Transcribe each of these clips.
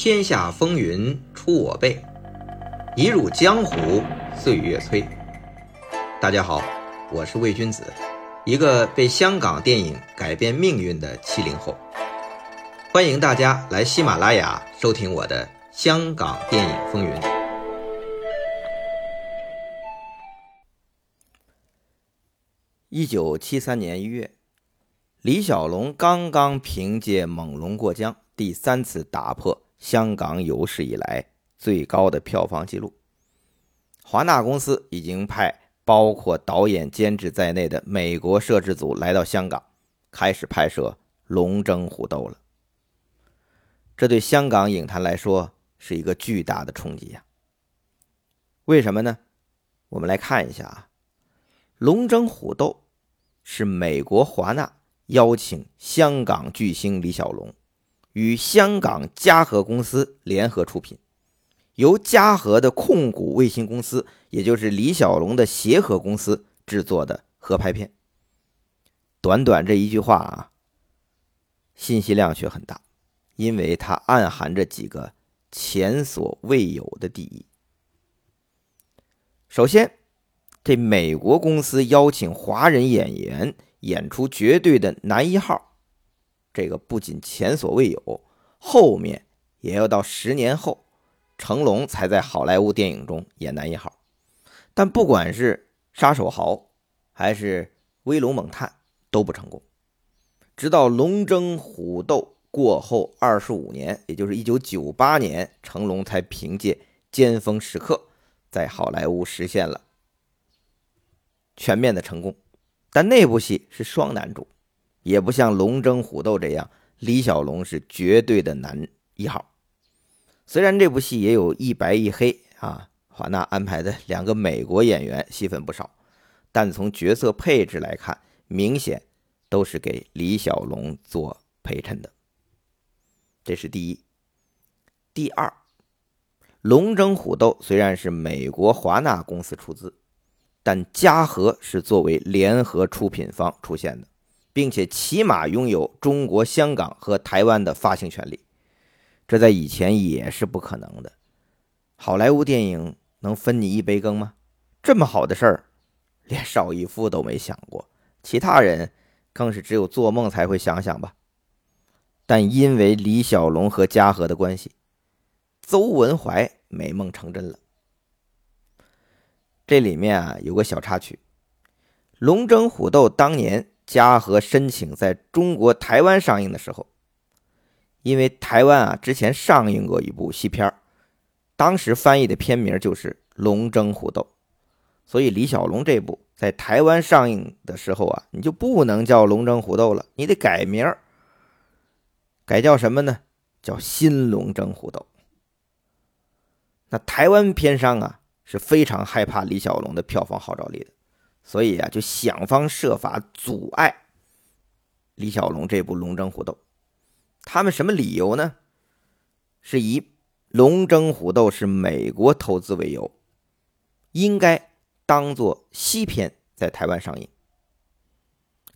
天下风云出我辈，一入江湖岁月催。大家好，我是魏君子，一个被香港电影改变命运的七零后。欢迎大家来喜马拉雅收听我的《香港电影风云》。一九七三年一月，李小龙刚刚凭借《猛龙过江》第三次打破香港有史以来最高的票房纪录。华纳公司已经派包括导演、监制在内的美国摄制组来到香港，开始拍摄《龙争虎斗》了。这对香港影坛来说是一个巨大的冲击呀！为什么呢？我们来看一下啊。龙争虎斗是美国华纳邀请香港巨星李小龙与香港嘉禾公司联合出品，由嘉禾的控股卫星公司，也就是李小龙的协和公司制作的合拍片。短短这一句话啊，信息量却很大，因为它暗含着几个前所未有的第一。首先。这美国公司邀请华人演员演出绝对的男一号，这个不仅前所未有，后面也要到十年后，成龙才在好莱坞电影中演男一号。但不管是杀手豪还是威龙猛探都不成功，直到龙争虎斗过后二十五年，也就是一九九八年，成龙才凭借《尖峰时刻》在好莱坞实现了。全面的成功，但那部戏是双男主，也不像《龙争虎斗》这样，李小龙是绝对的男一号。虽然这部戏也有一白一黑啊，华纳安排的两个美国演员戏份不少，但从角色配置来看，明显都是给李小龙做陪衬的。这是第一。第二，《龙争虎斗》虽然是美国华纳公司出资。但嘉禾是作为联合出品方出现的，并且起码拥有中国香港和台湾的发行权利，这在以前也是不可能的。好莱坞电影能分你一杯羹吗？这么好的事儿，连邵逸夫都没想过，其他人更是只有做梦才会想想吧。但因为李小龙和嘉禾的关系，邹文怀美梦成真了。这里面啊有个小插曲，《龙争虎斗》当年嘉禾申请在中国台湾上映的时候，因为台湾啊之前上映过一部戏片当时翻译的片名就是《龙争虎斗》，所以李小龙这部在台湾上映的时候啊，你就不能叫《龙争虎斗》了，你得改名改叫什么呢？叫《新龙争虎斗》。那台湾片商啊。是非常害怕李小龙的票房号召力的，所以啊，就想方设法阻碍李小龙这部《龙争虎斗》。他们什么理由呢？是以《龙争虎斗》是美国投资为由，应该当做西片在台湾上映。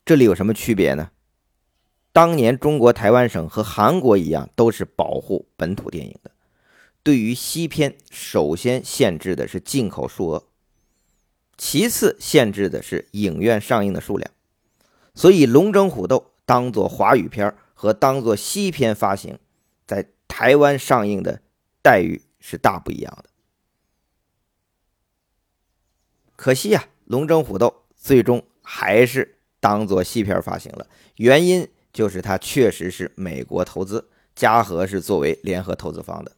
这里有什么区别呢？当年中国台湾省和韩国一样，都是保护本土电影的。对于西片，首先限制的是进口数额，其次限制的是影院上映的数量。所以，《龙争虎斗》当做华语片和当做西片发行，在台湾上映的待遇是大不一样的。可惜啊，《龙争虎斗》最终还是当做西片发行了，原因就是它确实是美国投资，嘉禾是作为联合投资方的。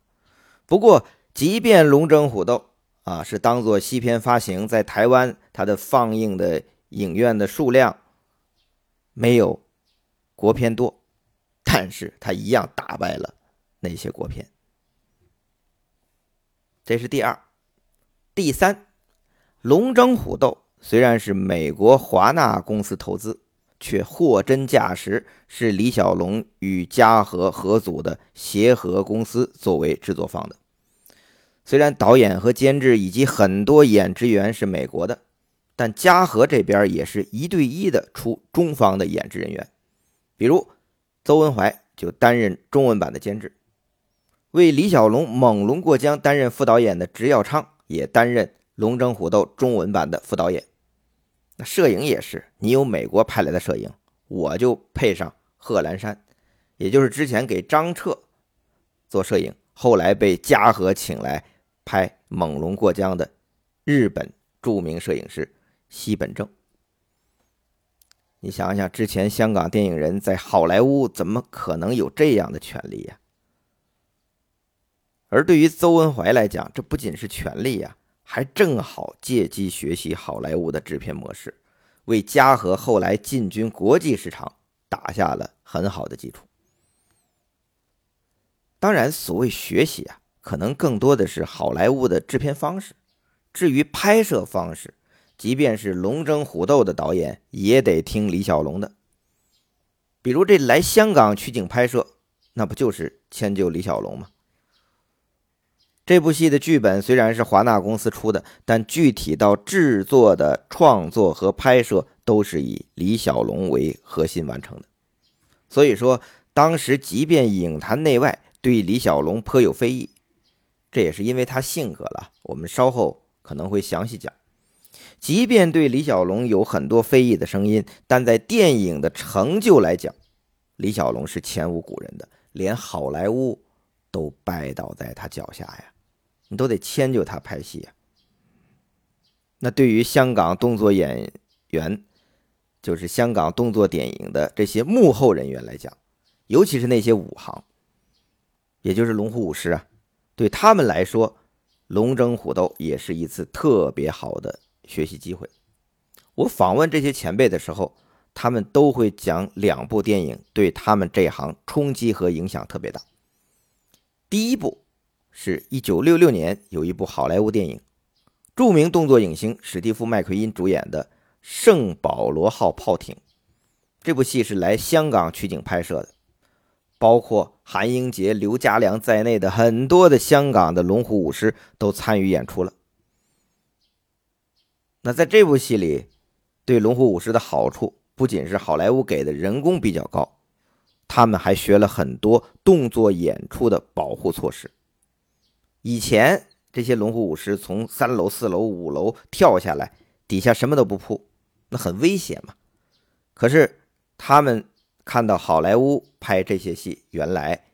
不过，即便《龙争虎斗》啊是当做西片发行，在台湾它的放映的影院的数量没有国片多，但是它一样打败了那些国片。这是第二、第三，《龙争虎斗》虽然是美国华纳公司投资，却货真价实是李小龙与嘉禾合组的协和公司作为制作方的。虽然导演和监制以及很多演职员是美国的，但嘉禾这边也是一对一的出中方的演职人员，比如邹文怀就担任中文版的监制。为李小龙《猛龙过江》担任副导演的直耀昌也担任《龙争虎斗》中文版的副导演。那摄影也是，你有美国派来的摄影，我就配上贺兰山，也就是之前给张彻做摄影，后来被嘉禾请来拍《猛龙过江》的日本著名摄影师西本正。你想想，之前香港电影人在好莱坞怎么可能有这样的权利呀？而对于邹文怀来讲，这不仅是权利呀。还正好借机学习好莱坞的制片模式，为嘉禾后来进军国际市场打下了很好的基础。当然，所谓学习啊，可能更多的是好莱坞的制片方式。至于拍摄方式，即便是龙争虎斗的导演，也得听李小龙的。比如这来香港取景拍摄，那不就是迁就李小龙吗？这部戏的剧本虽然是华纳公司出的，但具体到制作的创作和拍摄都是以李小龙为核心完成的。所以说，当时即便影坛内外对李小龙颇有非议，这也是因为他性格了。我们稍后可能会详细讲。即便对李小龙有很多非议的声音，但在电影的成就来讲，李小龙是前无古人的，连好莱坞都拜倒在他脚下呀。你都得迁就他拍戏啊。那对于香港动作演员，就是香港动作电影的这些幕后人员来讲，尤其是那些武行，也就是龙虎武师啊，对他们来说，龙争虎斗也是一次特别好的学习机会。我访问这些前辈的时候，他们都会讲两部电影对他们这行冲击和影响特别大。第一部。是一九六六年有一部好莱坞电影，著名动作影星史蒂夫·麦奎因主演的《圣保罗号炮艇》。这部戏是来香港取景拍摄的，包括韩英杰、刘家良在内的很多的香港的龙虎武师都参与演出了。那在这部戏里，对龙虎武师的好处不仅是好莱坞给的人工比较高，他们还学了很多动作演出的保护措施。以前这些龙虎武师从三楼、四楼、五楼跳下来，底下什么都不铺，那很危险嘛。可是他们看到好莱坞拍这些戏，原来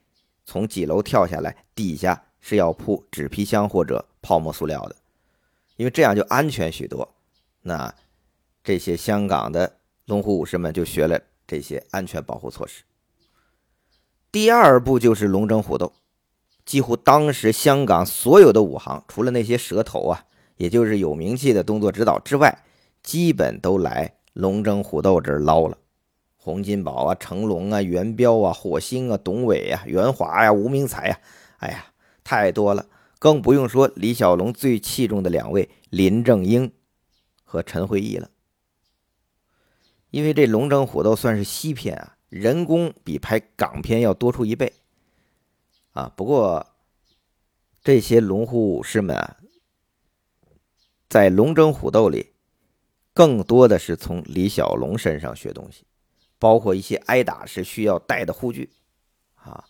从几楼跳下来，底下是要铺纸皮箱或者泡沫塑料的，因为这样就安全许多。那这些香港的龙虎武士们就学了这些安全保护措施。第二步就是龙争虎斗。几乎当时香港所有的武行，除了那些蛇头啊，也就是有名气的动作指导之外，基本都来龙争虎斗这儿捞了。洪金宝啊、成龙啊、元彪啊、火星啊、董伟啊、袁华呀、吴明才呀，哎呀，太多了。更不用说李小龙最器重的两位林正英和陈慧义了。因为这龙争虎斗算是西片啊，人工比拍港片要多出一倍。啊，不过这些龙虎武师们啊，在龙争虎斗里，更多的是从李小龙身上学东西，包括一些挨打是需要带的护具，啊，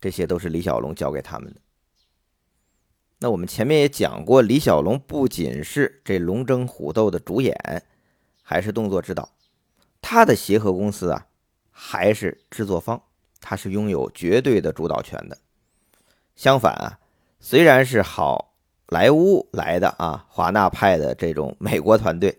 这些都是李小龙教给他们的。那我们前面也讲过，李小龙不仅是这龙争虎斗的主演，还是动作指导，他的协和公司啊，还是制作方，他是拥有绝对的主导权的。相反啊，虽然是好莱坞来的啊，华纳派的这种美国团队，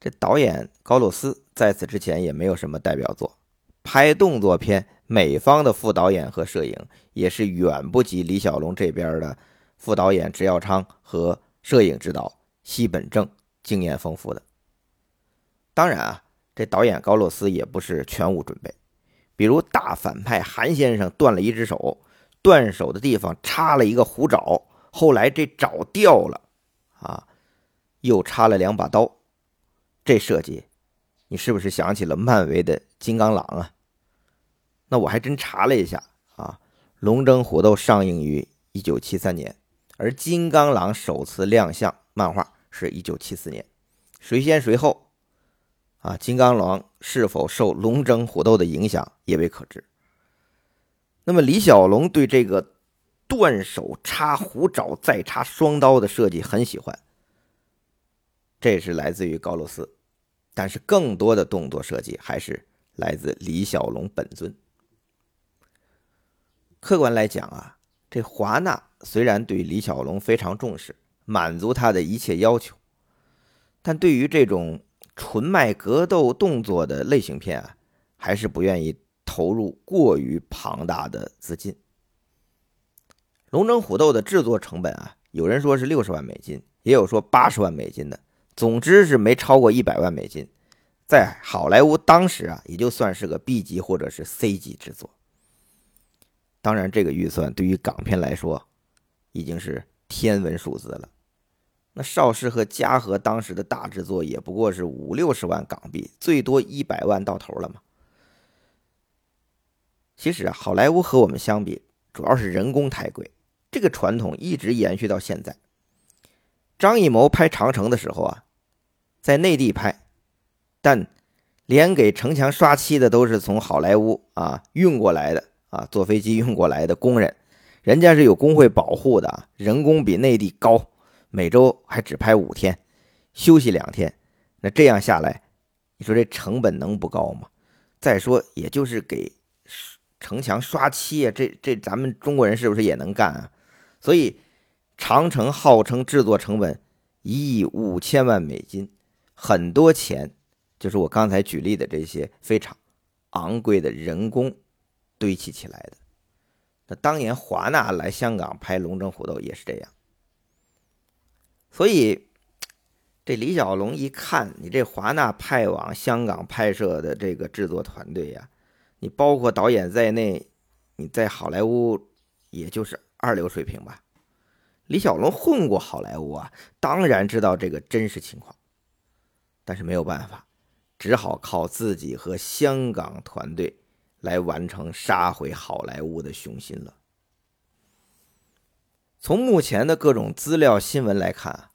这导演高洛斯在此之前也没有什么代表作。拍动作片，美方的副导演和摄影也是远不及李小龙这边的副导演直耀昌和摄影指导西本正经验丰富的。当然啊，这导演高洛斯也不是全无准备，比如大反派韩先生断了一只手。断手的地方插了一个虎爪，后来这爪掉了，啊，又插了两把刀，这设计，你是不是想起了漫威的金刚狼啊？那我还真查了一下啊，《龙争虎斗》上映于一九七三年，而金刚狼首次亮相漫画是一九七四年，谁先谁后？啊，金刚狼是否受《龙争虎斗》的影响，也未可知。那么李小龙对这个断手插虎爪再插双刀的设计很喜欢，这是来自于高露斯，但是更多的动作设计还是来自李小龙本尊。客观来讲啊，这华纳虽然对李小龙非常重视，满足他的一切要求，但对于这种纯卖格斗动作的类型片啊，还是不愿意投入过于庞大的资金。龙争虎斗的制作成本啊，有人说是六十万美金，也有说八十万美金的，总之是没超过一百万美金。在好莱坞当时啊，也就算是个 B 级或者是 C 级制作。当然，这个预算对于港片来说，已经是天文数字了。那邵氏和嘉禾当时的大制作也不过是五六十万港币，最多一百万到头了嘛。其实啊，好莱坞和我们相比，主要是人工太贵。这个传统一直延续到现在。张艺谋拍《长城》的时候啊，在内地拍，但连给城墙刷漆的都是从好莱坞啊运过来的啊，坐飞机运过来的工人，人家是有工会保护的啊，人工比内地高，每周还只拍五天，休息两天。那这样下来，你说这成本能不高吗？再说，也就是给城墙刷漆啊，这这咱们中国人是不是也能干啊？所以，长城号称制作成本一亿五千万美金，很多钱就是我刚才举例的这些非常昂贵的人工堆砌起来的。那当年华纳来香港拍《龙争虎斗》也是这样。所以，这李小龙一看你这华纳派往香港拍摄的这个制作团队呀，你包括导演在内，你在好莱坞也就是。二流水平吧，李小龙混过好莱坞啊，当然知道这个真实情况，但是没有办法，只好靠自己和香港团队来完成杀回好莱坞的雄心了。从目前的各种资料新闻来看，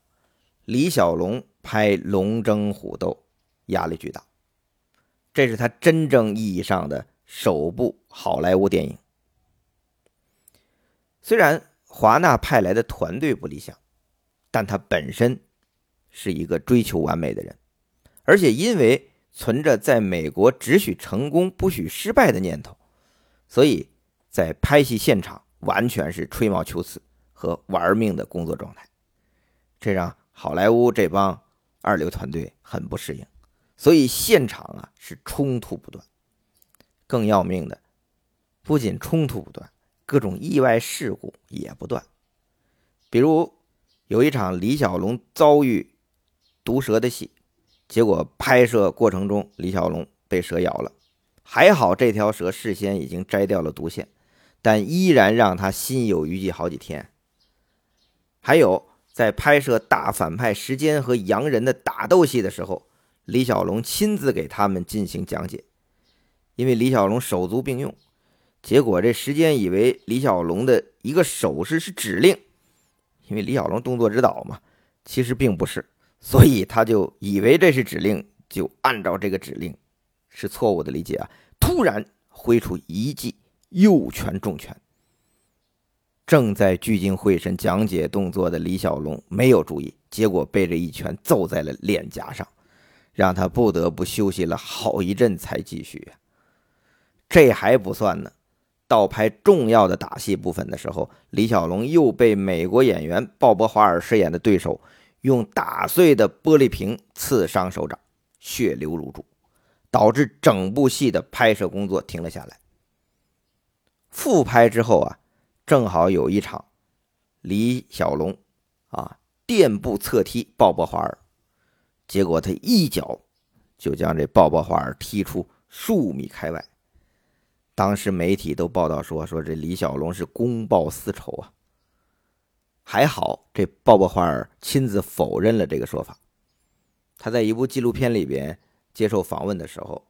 李小龙拍《龙争虎斗》压力巨大，这是他真正意义上的首部好莱坞电影。虽然华纳派来的团队不理想，但他本身是一个追求完美的人，而且因为存着在美国只许成功不许失败的念头，所以在拍戏现场完全是吹毛求疵和玩命的工作状态，这让好莱坞这帮二流团队很不适应，所以现场啊是冲突不断。更要命的，不仅冲突不断。各种意外事故也不断，比如有一场李小龙遭遇毒蛇的戏，结果拍摄过程中李小龙被蛇咬了，还好这条蛇事先已经摘掉了毒线，但依然让他心有余悸好几天。还有在拍摄大反派时间和洋人的打斗戏的时候，李小龙亲自给他们进行讲解，因为李小龙手足并用。结果这时间以为李小龙的一个手势是指令，因为李小龙动作指导嘛，其实并不是，所以他就以为这是指令，就按照这个指令，是错误的理解啊！突然挥出一记右拳重拳，正在聚精会神讲解动作的李小龙没有注意，结果被这一拳揍在了脸颊上，让他不得不休息了好一阵才继续。这还不算呢。到拍重要的打戏部分的时候，李小龙又被美国演员鲍勃·华尔饰演的对手用打碎的玻璃瓶刺伤手掌，血流如注，导致整部戏的拍摄工作停了下来。复拍之后啊，正好有一场，李小龙啊垫步侧踢鲍勃·华尔，结果他一脚就将这鲍勃·华尔踢出数米开外。当时媒体都报道说，说这李小龙是公报私仇啊。还好，这鲍勃·华尔亲自否认了这个说法。他在一部纪录片里边接受访问的时候，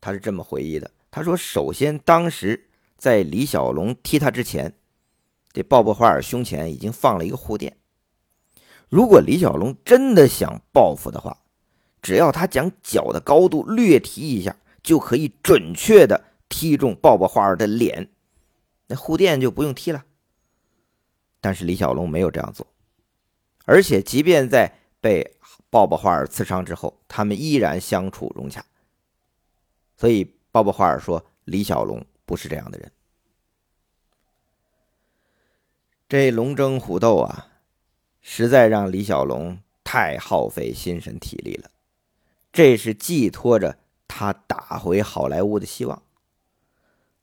他是这么回忆的：他说，首先当时在李小龙踢他之前，这鲍勃·华尔胸前已经放了一个护垫。如果李小龙真的想报复的话，只要他将脚的高度略提一下，就可以准确的。踢中鲍勃·华尔的脸，那护垫就不用踢了。但是李小龙没有这样做，而且即便在被鲍勃·华尔刺伤之后，他们依然相处融洽。所以，鲍勃·华尔说：“李小龙不是这样的人。”这龙争虎斗啊，实在让李小龙太耗费心神体力了。这是寄托着他打回好莱坞的希望。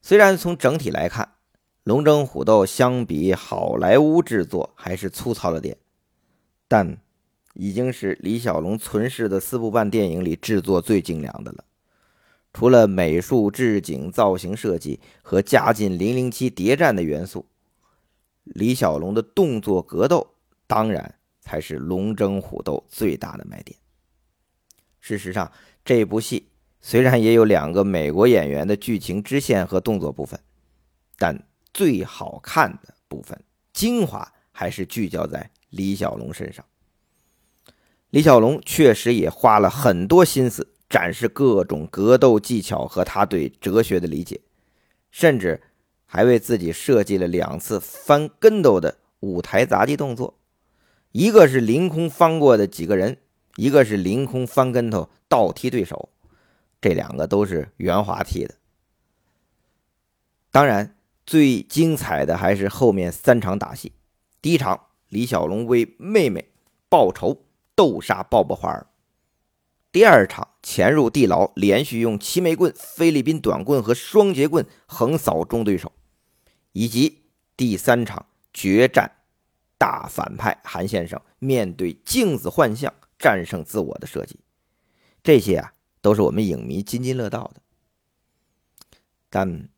虽然从整体来看，《龙争虎斗》相比好莱坞制作还是粗糙了点，但已经是李小龙存世的四部半电影里制作最精良的了。除了美术、置景、造型设计和加进零零七谍战的元素，李小龙的动作格斗当然才是龙争虎斗最大的卖点。事实上，这部戏虽然也有两个美国演员的剧情支线和动作部分，但最好看的部分精华还是聚焦在李小龙身上。李小龙确实也花了很多心思。展示各种格斗技巧和他对哲学的理解，甚至还为自己设计了两次翻跟斗的舞台杂技动作，一个是凌空翻过的几个人，一个是凌空翻跟头倒踢对手，这两个都是圆滑踢的。当然，最精彩的还是后面三场打戏。第一场，李小龙为妹妹报仇，斗杀鲍勃·华尔。第二场潜入地牢，连续用齐眉棍、菲律宾短棍和双节棍横扫中对手，以及第三场决战大反派韩先生面对镜子幻象战胜自我的设计，这些啊都是我们影迷津津乐道的。但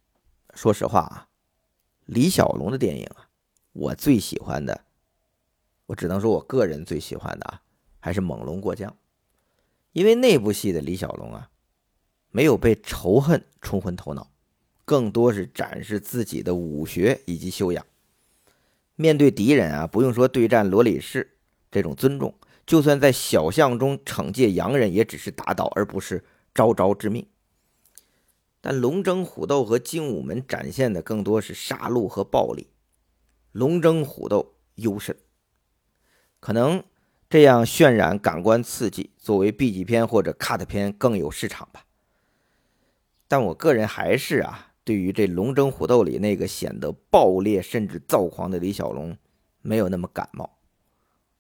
说实话啊，李小龙的电影啊，我最喜欢的，我只能说我个人最喜欢的啊，还是《猛龙过江》。因为那部戏的李小龙啊，没有被仇恨冲昏头脑，更多是展示自己的武学以及修养。面对敌人啊，不用说对战罗里士这种尊重，就算在小巷中惩戒洋人，也只是打倒，而不是招招致命。但龙争虎斗和精武门展现的更多是杀戮和暴力，龙争虎斗优胜，可能。这样渲染感官刺激，作为 B 级片或者 cut 片更有市场吧。但我个人还是啊，对于这《龙争虎斗》里那个显得暴烈甚至躁狂的李小龙，没有那么感冒。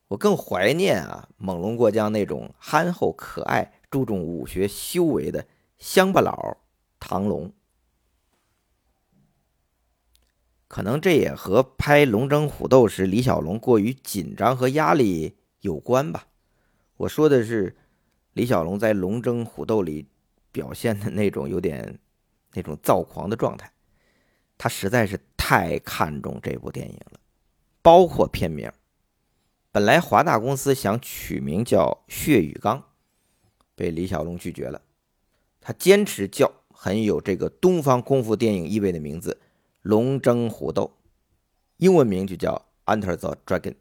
我更怀念啊，《猛龙过江》那种憨厚可爱、注重武学修为的乡巴佬唐龙。可能这也和拍《龙争虎斗》时李小龙过于紧张和压力。有关吧，我说的是李小龙在《龙争虎斗》里表现的那种有点那种躁狂的状态，他实在是太看重这部电影了，包括片名。本来华纳公司想取名叫《血与钢》，被李小龙拒绝了。他坚持叫很有这个东方功夫电影意味的名字《龙争虎斗》，英文名就叫《Enter the Dragon》。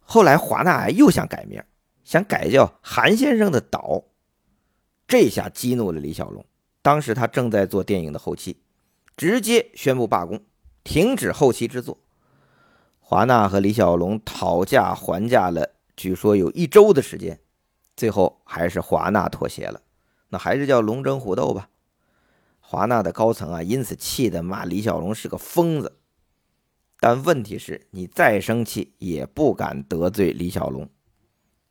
后来华纳又想改名，想改叫韩先生的岛，这下激怒了李小龙。当时他正在做电影的后期，直接宣布罢工，停止后期制作。华纳和李小龙讨价还价了，据说有一周的时间，最后还是华纳妥协了，那还是叫龙争虎斗吧。华纳的高层啊，因此气得骂李小龙是个疯子。但问题是，你再生气也不敢得罪李小龙。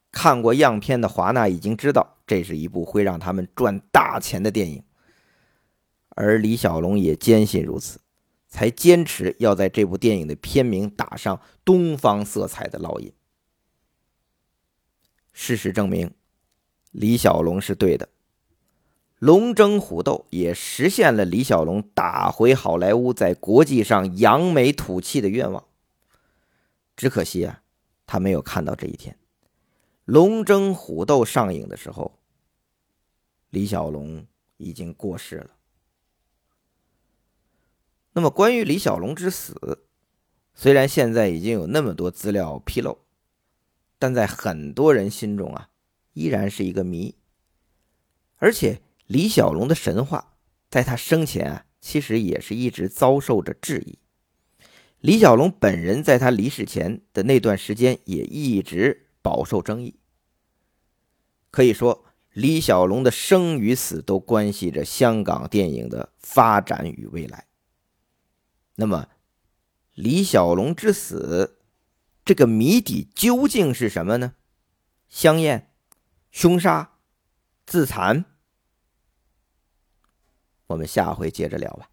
看过样片的华纳已经知道，这是一部会让他们赚大钱的电影，而李小龙也坚信如此，才坚持要在这部电影的片名打上东方色彩的烙印。事实证明，李小龙是对的。龙争虎斗也实现了李小龙打回好莱坞，在国际上扬眉吐气的愿望。只可惜啊，他没有看到这一天。龙争虎斗上映的时候，李小龙已经过世了。那么，关于李小龙之死，虽然现在已经有那么多资料披露，但在很多人心中啊，依然是一个谜，而且。李小龙的神话，在他生前啊，其实也是一直遭受着质疑。李小龙本人在他离世前的那段时间也一直饱受争议。可以说，李小龙的生与死都关系着香港电影的发展与未来。那么，李小龙之死这个谜底究竟是什么呢？香艳、凶杀、自残？我们下回接着聊吧。